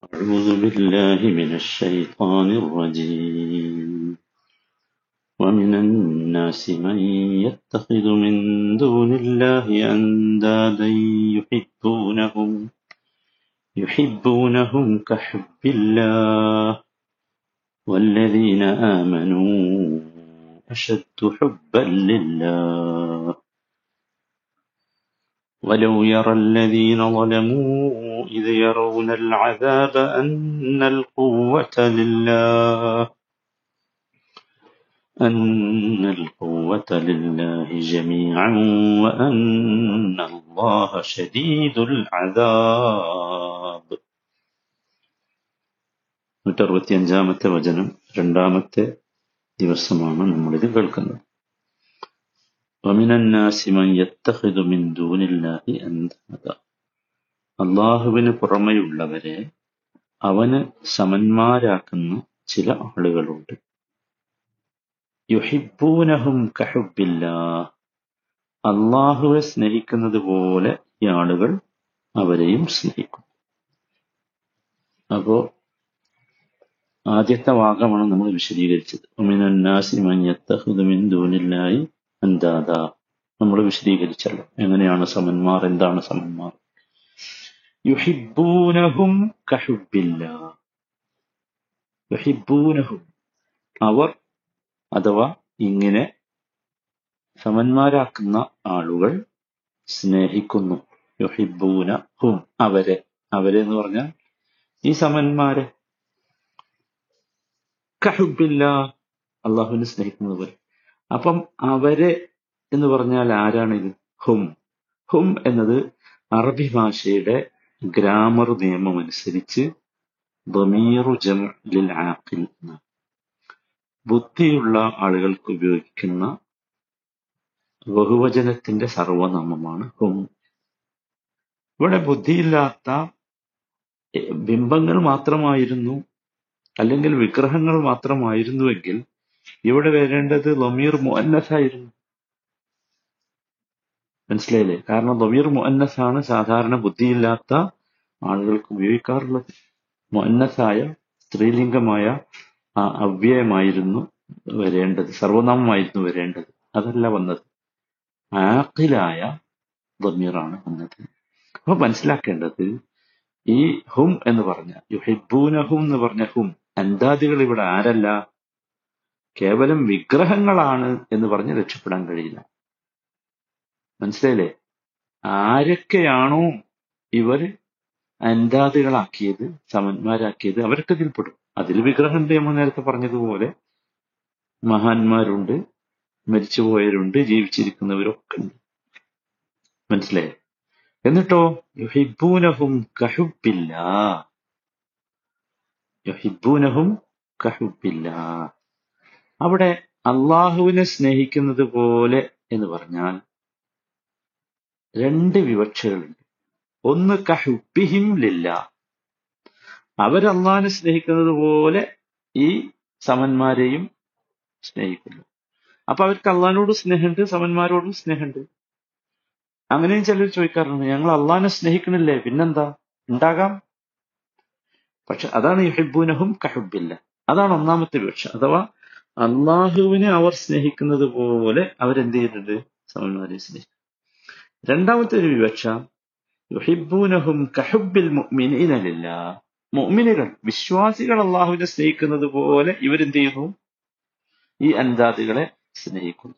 أعوذ بالله من الشيطان الرجيم. ومن الناس من يتخذ من دون الله أندادا يحبونهم يحبونهم كحب الله. والذين آمنوا أشد حبا لله. ولو يرى الذين ظلموا إذ يرون العذاب أن القوة لله أن القوة لله جميعا وأن الله شديد العذاب നൂറ്ററുപത്തിയഞ്ചാമത്തെ വചനം രണ്ടാമത്തെ ദിവസമാണ് നമ്മളിത് കേൾക്കുന്നത് ومن الناس من يتخذ من دون الله أندادا അള്ളാഹുവിന് പുറമെയുള്ളവരെ അവന് സമന്മാരാക്കുന്ന ചില ആളുകളുണ്ട്. യുഹിബൂനഹും കഹുബില്ല അള്ളാഹുവെ സ്നേഹിക്കുന്നത് പോലെ ഈ ആളുകൾ അവരെയും സ്നേഹിക്കും. അപ്പോ ആദ്യത്തെ ഭാഗമാണ് നമ്മൾ വിശദീകരിച്ചത്. അന്താദ നമ്മൾ വിശദീകരിച്ചല്ലോ എങ്ങനെയാണ് സമന്മാർ എന്താണ് സമന്മാർ? യുഹിബൂനഹും കഹുബില്ല. യുഹിബൂനഹും അവർ അഥവാ ഇങ്ങനെ സമന്മാരാക്കുന്ന ആളുകൾ സ്നേഹിക്കുന്നു. യുഹിബൂന ഹും അവരെ. അവരെ എന്ന് പറഞ്ഞാൽ ഈ സമന്മാരെ. കഹുബില്ല. അള്ളാഹുവിനെ സ്നേഹിക്കുന്നത് പോലെ അപ്പം അവരെ എന്ന് പറഞ്ഞാൽ ആരാണിത്? ഹും. ഹും എന്നത് അറബി ഭാഷയുടെ ഗ്രാമർ നിയമം അനുസരിച്ച് ബുദ്ധിയുള്ള ആളുകൾക്ക് ഉപയോഗിക്കുന്ന ബഹുവചനത്തിന്റെ സർവനാമമാണ് ഹും. ഇവിടെ ബുദ്ധിയില്ലാത്ത ബിംബങ്ങൾ മാത്രമായിരുന്നു അല്ലെങ്കിൽ വിഗ്രഹങ്ങൾ മാത്രമായിരുന്നുവെങ്കിൽ ഇവിടെ വരേണ്ടത് ലമീർ മുഅന്നസായിരുന്നു. മനസ്സിലായില്ലേ? കാരണം ലമീർ മുഅന്നസാണ് സാധാരണ ബുദ്ധിയില്ലാത്ത ആളുകൾക്ക് ഉപയോഗിക്കാറുള്ളത്. മുഅന്നസായ സ്ത്രീലിംഗമായ ആ അവ്യയമായിരുന്നു വരേണ്ടത് സർവനാമമായിരുന്നു വരേണ്ടത്. അതല്ല വന്നത്. ആക്കിലായ ദമീറാണ് വന്നത്. അപ്പൊ മനസ്സിലാക്കേണ്ടത് ഈ ഹും എന്ന് പറഞ്ഞ യുഹിബൂനഹും എന്ന് പറഞ്ഞ ഹും അന്താദികൾ ഇവിടെ ആരല്ല? കേവലം വിഗ്രഹങ്ങളാണ് എന്ന് പറഞ്ഞ് രക്ഷപ്പെടാൻ കഴിയില്ല. മനസ്സിലായില്ലേ? ആരൊക്കെയാണോ ഇവർ അന്താദികളാക്കിയത് സമന്മാരാക്കിയത് അവരൊക്കെ ഇതിൽപ്പെടും അതിൽ വിഗ്രഹമുണ്ട് നമ്മൾ നേരത്തെ പറഞ്ഞതുപോലെ. മഹാന്മാരുണ്ട് മരിച്ചുപോയവരുണ്ട് ജീവിച്ചിരിക്കുന്നവരൊക്കെ ഉണ്ട്. മനസ്സിലായോ എന്നിട്ടോ? യുഹിബൂനഹും കഹുബില്ല യുഹിബൂനഹും കഹുബില്ല അവിടെ അള്ളാഹുവിനെ സ്നേഹിക്കുന്നത് പോലെ എന്ന് പറഞ്ഞാൽ രണ്ട് വിവക്ഷകളുണ്ട്. ഒന്ന് കഹുബിഹിം ലില്ല. അവരല്ലാനെ സ്നേഹിക്കുന്നത് പോലെ ഈ സമന്മാരെയും സ്നേഹിക്കുന്നു. അപ്പൊ അവർക്ക് അള്ളഹാനോട് സ്നേഹമുണ്ട് സമന്മാരോടും സ്നേഹമുണ്ട്. അങ്ങനെയും ചിലർ ചോദിക്കാറുണ്ട് ഞങ്ങൾ അള്ളാഹിനെ സ്നേഹിക്കണില്ലേ പിന്നെന്താ? ഉണ്ടാകാം? പക്ഷെ അതാണ് യുഹിബൂനഹും കഹുബില്ല. അതാണ് ഒന്നാമത്തെ വിവക്ഷ. അഥവാ അള്ളാഹുവിനെ അവർ സ്നേഹിക്കുന്നത് പോലെ അവരെന്ത് ചെയ്തിട്ടുണ്ട്? സമന്മാരെ സ്നേഹിക്കും രണ്ടാമത്തെ ഒരു വിവക്ഷ യുഹിബൂനഹും കഹുബിൽ മുഅ്മിനീനലില്ല മുഅ്മിനുകൾ വിശ്വാസികൾ അള്ളാഹുവിനെ സ്നേഹിക്കുന്നത് പോലെ ഇവരെന്ത് ചെയ്യുന്നു ഈ അൻദാദികളെ സ്നേഹിക്കുന്നു.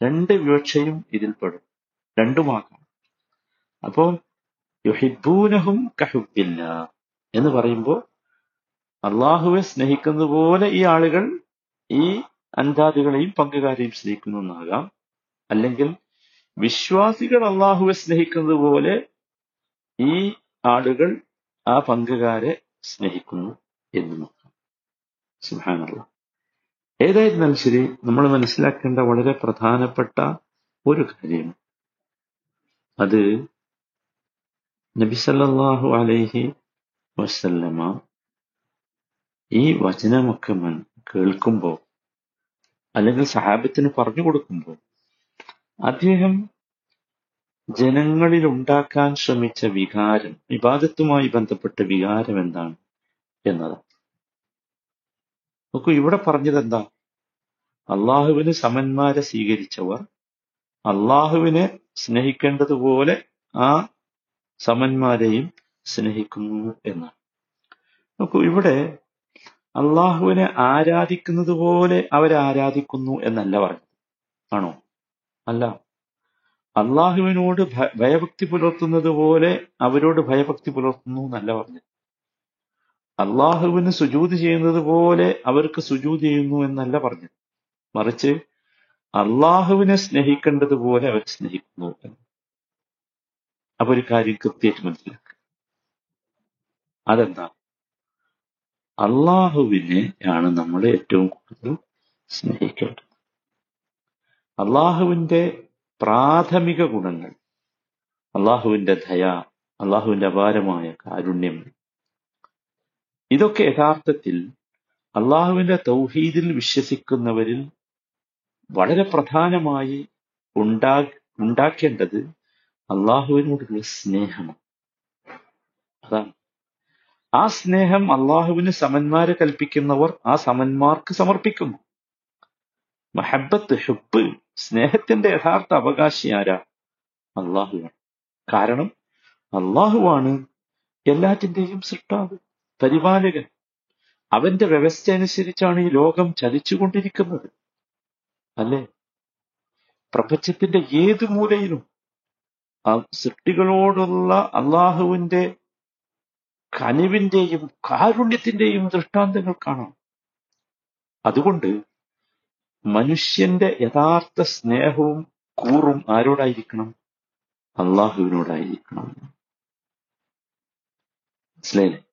രണ്ട് വിവക്ഷയും ഇതിൽപ്പെടും രണ്ടുമാക്കാം അപ്പോ യുഹിബൂനഹും കഹുബില്ല എന്ന് പറയുമ്പോൾ അള്ളാഹുവെ സ്നേഹിക്കുന്നത് പോലെ ഈ ആളുകൾ ഈ അൻദാദികളെയും പങ്കുകാരെയും സ്നേഹിക്കുന്നു എന്നാകാം. അല്ലെങ്കിൽ വിശ്വാസികൾ അള്ളാഹുവെ സ്നേഹിക്കുന്നത് പോലെ ഈ ആളുകൾ ആ പങ്കുകാരെ സ്നേഹിക്കുന്നു എന്ന് നോക്കാം ഏതായിരുന്നാലും ശരി നമ്മൾ മനസ്സിലാക്കേണ്ട വളരെ പ്രധാനപ്പെട്ട ഒരു കാര്യം. അത് നബിസല്ലാഹു അലൈഹി വസല്ലമ ഈ വചനമൊക്കെ കേൾക്കുമ്പോൾ അല്ലെങ്കിൽ സഹാബത്തിന് പറഞ്ഞു കൊടുക്കുമ്പോൾ അദ്ദേഹം ജനങ്ങളിൽ ഉണ്ടാക്കാൻ ശ്രമിച്ച വികാരം വിവാദത്തുമായി ബന്ധപ്പെട്ട വികാരം എന്താണ് എന്നതാണ് നോക്കൂ ഇവിടെ പറഞ്ഞത് എന്താ? അള്ളാഹുവിന് സമന്മാരെ സ്വീകരിച്ചവർ അള്ളാഹുവിനെ സ്നേഹിക്കേണ്ടതുപോലെ ആ സമന്മാരെയും സ്നേഹിക്കുന്നു എന്നാണ്. നോക്കൂ ഇവിടെ അള്ളാഹുവിനെ ആരാധിക്കുന്നത് പോലെ അവരാരാധിക്കുന്നു എന്നല്ല പറഞ്ഞത്. ആണോ? അല്ല. അള്ളാഹുവിനോട് ഭയഭക്തി പുലർത്തുന്നത് പോലെ അവരോട് ഭയഭക്തി പുലർത്തുന്നു എന്നല്ല പറഞ്ഞത്. അള്ളാഹുവിന് സുജൂതി ചെയ്യുന്നത് പോലെ അവർക്ക് സുജൂതി ചെയ്യുന്നു എന്നല്ല പറഞ്ഞു മറിച്ച് അള്ളാഹുവിനെ സ്നേഹിക്കേണ്ടതുപോലെ അവർ സ്നേഹിക്കുന്നു അപ്പൊ ഒരു കാര്യം കൃത്യമായിട്ട് മനസ്സിലാക്കുക. അതെന്താ? അള്ളാഹുവിനെ ആണ് നമ്മൾ ഏറ്റവും കൂടുതൽ സ്നേഹിക്കേണ്ടത്. അള്ളാഹുവിന്റെ പ്രാഥമിക ഗുണങ്ങൾ അള്ളാഹുവിന്റെ ദയ അള്ളാഹുവിന്റെ അപാരമായ കാരുണ്യം. ഇതൊക്കെ യഥാർത്ഥത്തിൽ അള്ളാഹുവിന്റെ തൗഹീദിൽ വിശ്വസിക്കുന്നവരിൽ വളരെ പ്രധാനമായി ഉണ്ടാ ഉണ്ടാക്കേണ്ടത് അള്ളാഹുവിനോടുള്ള സ്നേഹമാണ്. അതാണ്. ആ സ്നേഹം അള്ളാഹുവിന് സമന്മാരെ കൽപ്പിക്കുന്നവർ ആ സമന്മാർക്ക് സമർപ്പിക്കുന്നു. മഹബത്ത് ഹുബ് സ്നേഹത്തിന്റെ യഥാർത്ഥ അവകാശി ആരാ? അള്ളാഹുവാണ് കാരണം അള്ളാഹുവാണ് എല്ലാറ്റിന്റെയും സൃഷ്ടാവ് പരിപാലകൻ. അവന്റെ വ്യവസ്ഥ അനുസരിച്ചാണ് ഈ ലോകം ചലിച്ചുകൊണ്ടിരിക്കുന്നത്. അല്ലേ? പ്രപഞ്ചത്തിന്റെ ഏത് മൂലയിലും സൃഷ്ടികളോടുള്ള അള്ളാഹുവിന്റെ കനിവിന്റെയും കാരുണ്യത്തിന്റെയും ദൃഷ്ടാന്തങ്ങൾ കാണാം. അതുകൊണ്ട് മനുഷ്യന്റെ യഥാർത്ഥ സ്നേഹവും കൂറും ആരോടായിരിക്കണം? അള്ളാഹുവിനോടായിരിക്കണം. മനസ്സിലായില്ലേ?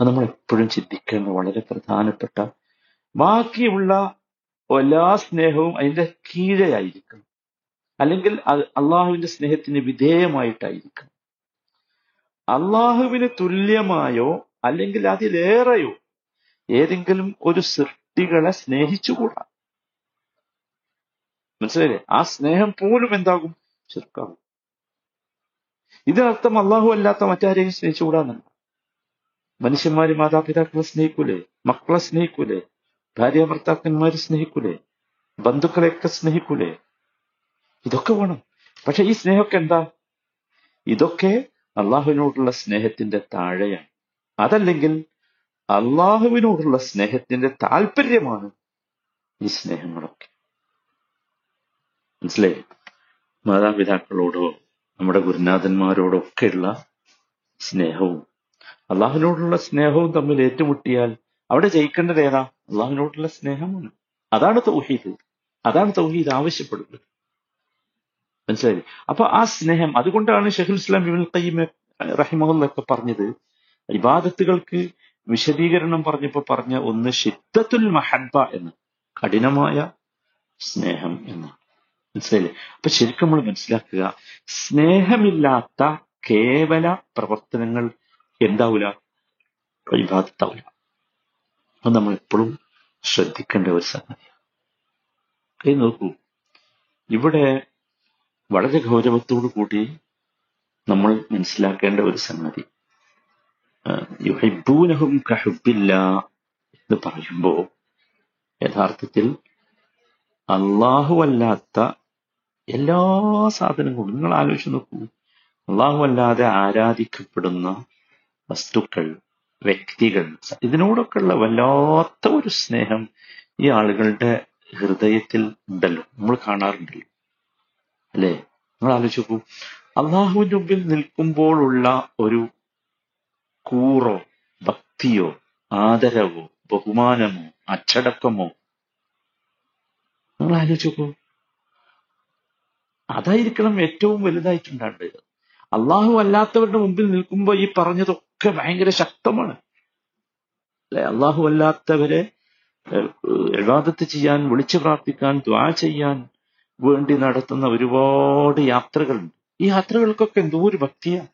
അത് നമ്മൾ എപ്പോഴും ചിന്തിക്കേണ്ട വളരെ പ്രധാനപ്പെട്ട ബാക്കിയുള്ള എല്ലാ സ്നേഹവും അതിന്റെ കീഴെയായിരിക്കണം. അല്ലെങ്കിൽ അള്ളാഹുവിന്റെ സ്നേഹത്തിന് വിധേയമായിട്ടായിരിക്കണം. അള്ളാഹുവിന് തുല്യമായോ അല്ലെങ്കിൽ അതിലേറെയോ ഏതെങ്കിലും ഒരു സൃഷ്ടികളെ സ്നേഹിച്ചുകൂടാ? മനസ്സിലായില്ലേ? ആ സ്നേഹം പോലും എന്താകും? ചെറുക്കാവും ഇതിനർത്ഥം അള്ളാഹു അല്ലാത്ത മറ്റാരെയും സ്നേഹിച്ചുകൂടാന്നല്ല മനുഷ്യന്മാര് മാതാപിതാക്കളെ സ്നേഹിക്കൂലേ? മക്കളെ സ്നേഹിക്കൂലേ? ഭാര്യ ഭർത്താക്കന്മാരെ സ്നേഹിക്കൂലേ? ബന്ധുക്കളെയൊക്കെ സ്നേഹിക്കൂലേ? ഇതൊക്കെ വേണം. പക്ഷെ ഈ സ്നേഹമൊക്കെ എന്താ? ഇതൊക്കെ അള്ളാഹുവിനോടുള്ള സ്നേഹത്തിന്റെ താഴെയാണ്. അതല്ലെങ്കിൽ അള്ളാഹുവിനോടുള്ള സ്നേഹത്തിന്റെ താല്പര്യമാണ് ഈ സ്നേഹങ്ങളൊക്കെ. മനസ്സിലായി മാതാപിതാക്കളോടോ നമ്മുടെ ഗുരുനാഥന്മാരോടോ ഒക്കെയുള്ള സ്നേഹവും. അള്ളാഹുവിനോടുള്ള സ്നേഹവും തമ്മിൽ ഏറ്റുമുട്ടിയാൽ അവിടെ ജയിക്കേണ്ടത് ഏതാ? അള്ളാഹുവിനോടുള്ള സ്നേഹമാണ്. അതാണ് തൗഹീദ്. അതാണ് തൗഹീദ് ആവശ്യപ്പെടുന്നത്. മനസ്സിലായി അപ്പൊ ആ സ്നേഹം അതുകൊണ്ടാണ് ഷെഹുൽ ഇസ്ലാം ഇബിൻ ഖയ്യിം റഹിമഹുല്ലൊക്കെ പറഞ്ഞത് ഇബാദത്തുകൾക്ക് വിശദീകരണം പറഞ്ഞപ്പോ പറഞ്ഞ ഒന്ന് ഷിദ്ദത്തുൽ മഹബ എന്ന് കഠിനമായ സ്നേഹം എന്ന്. മനസ്സിലായില്ലേ? അപ്പൊ ശരിക്കും നമ്മൾ മനസ്സിലാക്കുക സ്നേഹമില്ലാത്ത കേവല പ്രവർത്തനങ്ങൾ എന്താവൂല? ഇബാദത്താവൂല അത് നമ്മൾ എപ്പോഴും ശ്രദ്ധിക്കേണ്ട ഒരു സംഗതിയാണ്. സംഗതി നോക്കൂ. ഇവിടെ വളരെ ഗൗരവത്തോടു കൂടി നമ്മൾ മനസ്സിലാക്കേണ്ട ഒരു സംഗതി. യുഹൈബൂനഹും കഹുബില്ല എന്ന് പറയുമ്പോ യഥാർത്ഥത്തിൽ അള്ളാഹു അല്ലാത്ത എല്ലാ സാധനങ്ങളും നിങ്ങൾ ആലോചിച്ച് നോക്കൂ. അള്ളാഹു അല്ലാതെ ആരാധിക്കപ്പെടുന്ന വസ്തുക്കൾ വ്യക്തികൾ ഇതിനോടൊക്കെയുള്ള വല്ലാത്ത ഒരു സ്നേഹം ഈ ആളുകളുടെ ഹൃദയത്തിൽ ഉണ്ടല്ലോ. നമ്മൾ കാണാറുണ്ടല്ലോ. അല്ലേ? നിങ്ങൾ ആലോചിച്ച് നോക്കൂ. അള്ളാഹുവിന്റെ മുമ്പിൽ നിൽക്കുമ്പോഴുള്ള ഒരു കൂറോ ഭക്തിയോ ആദരവോ ബഹുമാനമോ അച്ചടക്കമോ? നിങ്ങൾ ആലോചിച്ച് നോക്കൂ. അതായിരിക്കണം ഏറ്റവും വലുതായിട്ടുണ്ടാകേണ്ടത് അള്ളാഹു അല്ലാത്തവരുടെ മുമ്പിൽ നിൽക്കുമ്പോൾ ഈ പറഞ്ഞതൊക്കെ ഭയങ്കര ശക്തമാണ്. അല്ലെ? അള്ളാഹു അല്ലാത്തവരെ വിവാദത്ത് ചെയ്യാൻ വിളിച്ചു പ്രാർത്ഥിക്കാൻ ദ്വാ ചെയ്യാൻ വേണ്ടി നടത്തുന്ന ഒരുപാട് യാത്രകളുണ്ട്. ഈ യാത്രകൾക്കൊക്കെ എന്തോ ഒരു ഭക്തിയാണ്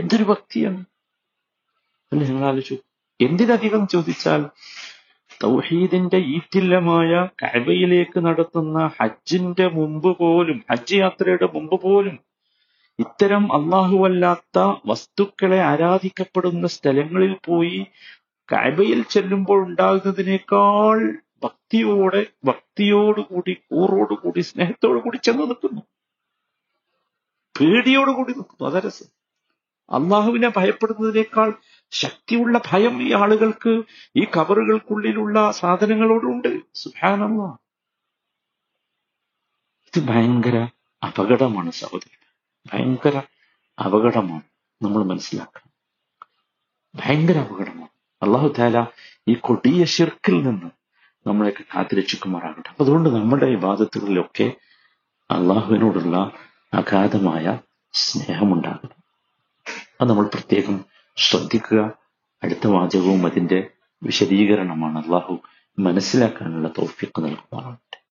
എന്തൊരു ഭക്തിയാണ്? അല്ലെ? നിങ്ങൾ ആലോചിച്ചു. എന്തിനധികം ചോദിച്ചാൽ തൗഹീദിന്റെ ഈറ്റില്ലമായ കഅബയിലേക്ക് നടത്തുന്ന ഹജ്ജിന്റെ മുമ്പ് പോലും ഹജ്ജ് യാത്രയുടെ മുമ്പ് പോലും ഇത്തരം അല്ലാഹുവല്ലാത്ത വസ്തുക്കളെ ആരാധിക്കപ്പെടുന്ന സ്ഥലങ്ങളിൽ പോയി കഅബയിൽ ചെല്ലുമ്പോൾ ഉണ്ടാകുന്നതിനേക്കാൾ ഭക്തിയോടെ ഭക്തിയോടുകൂടി കൂറോടുകൂടി സ്നേഹത്തോടുകൂടി ചെന്ന് നിൽക്കുന്നു. പേടിയോടുകൂടി നിൽക്കുന്നു. അതരസ് രസം അള്ളാഹുവിനെ ഭയപ്പെടുന്നതിനേക്കാൾ ശക്തിയുള്ള ഭയം ഈ ആളുകൾക്ക് ഈ കബറുകൾക്കുള്ളിലുള്ള സാധനങ്ങളോടുണ്ട് സുഹാനല്ല ഇത് ഭയങ്കര അപകടമാണ് സഹോദരൻ ഭയങ്കര അപകടമാണ്. നമ്മൾ മനസ്സിലാക്കണം. ഭയങ്കര അപകടമാണ്. അള്ളാഹു താല ഈ കൊടിയ ശിർക്കിൽ നിന്ന് നമ്മളെയൊക്കെ കാത്തിരക്ഷിക്കുമാറാകട്ടെ. അപ്പൊ അതുകൊണ്ട് നമ്മുടെ വിവാദത്തുകളിലൊക്കെ അള്ളാഹുവിനോടുള്ള അഗാധമായ സ്നേഹമുണ്ടാകണം. അത് നമ്മൾ പ്രത്യേകം ശ്രദ്ധിക്കുക. അടുത്ത വാചകവും അതിന്റെ വിശദീകരണമാണ്. അള്ളാഹു മനസ്സിലാക്കാനുള്ള തോഫിക്ക് നൽകുമാറാണ്